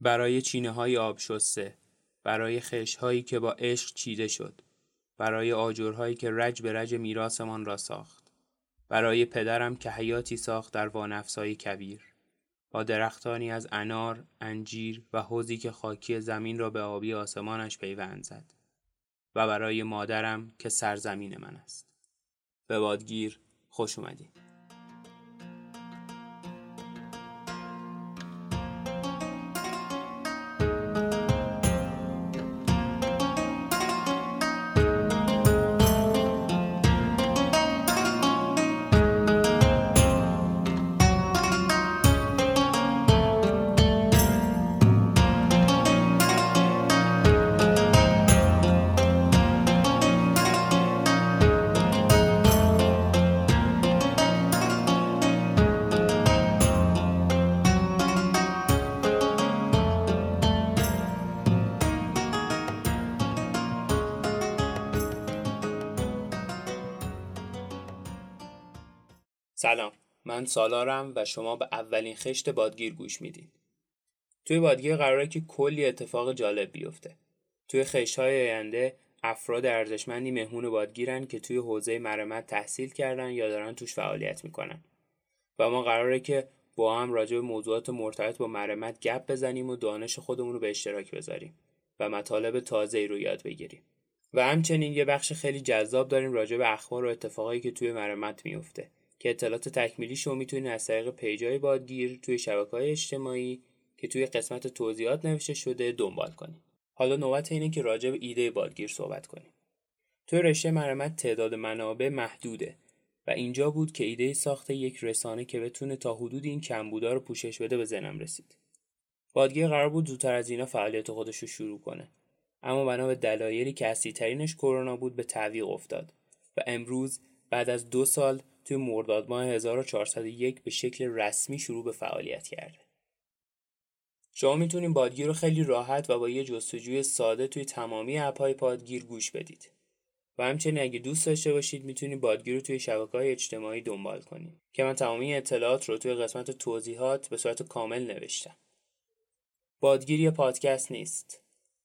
برای چینه های آب شسته برای خش هایی که با عشق چیده شد برای آجرهایی که رج به رج میراسمان را ساخت برای پدرم که حیاتی ساخت در وانفسایی کبیر با درختانی از انار، انجیر و حوزی که خاکی زمین را به آبی آسمانش پیوند زد و برای مادرم که سرزمین من است. به بادگیر خوش اومدید. سلام. من سالارم و شما به اولین خشت بادگیر گوش میدین. توی بادگیر قراره که کلی اتفاق جالب بیفته. توی خشت های آینده افراد ارزشمندی مهمون بادگیرن که توی حوزه مرمت تحصیل کردن یا دارن توش فعالیت می‌کنن. و ما قراره که با هم راجع به موضوعات مرتبط با مرمت گپ بزنیم و دانش خودمون رو به اشتراک بذاریم و مطالب تازه رو یاد بگیریم. و همچنین یه بخش خیلی جذاب داریم راجع به اخبار و اتفاقایی که توی مرمت میفته که اطلاعات تکمیلی شما می‌تونید از طریق پیجای بادگیر توی شبکه های اجتماعی که توی قسمت توضیحات نوشته شده دنبال کنید. حالا نوبت اینه که راجع به ایده بادگیر صحبت کنیم. توی رشته مرمت تعداد منابع محدوده و اینجا بود که ایده ساخت یک رسانه که بتونه تا حدود این کمبودا رو پوشش بده به ذهنم رسید. بادگیر قرار بود زودتر از اینا فعالیت خودش رو شروع کنه. اما بنا به دلایلی که اصلی ترینش کرونا بود به تعویق افتاد و امروز بعد از دو سال توی مرداد ماه 1401 به شکل رسمی شروع به فعالیت کرده. شما می‌تونید بادگیر رو خیلی راحت و با یه جستجوی ساده توی تمامی اپهای پادگیر گوش بدید. و همچنین اگه دوست داشته باشید می‌تونید بادگیر رو توی شبکه های اجتماعی دنبال کنید که من تمامی اطلاعات رو توی قسمت توضیحات به صورت کامل نوشتم. بادگیر یه پادکست نیست.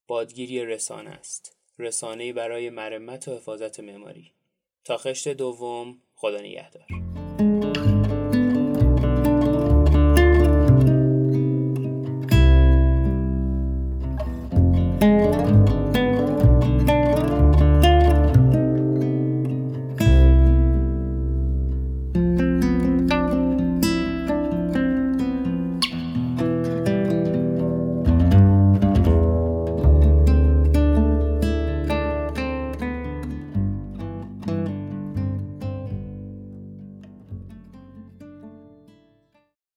بادگیر یه رسانه است. رسانه‌ای برای مرمت و حفاظت معماری. تا خشت دوم خدا نگهدار.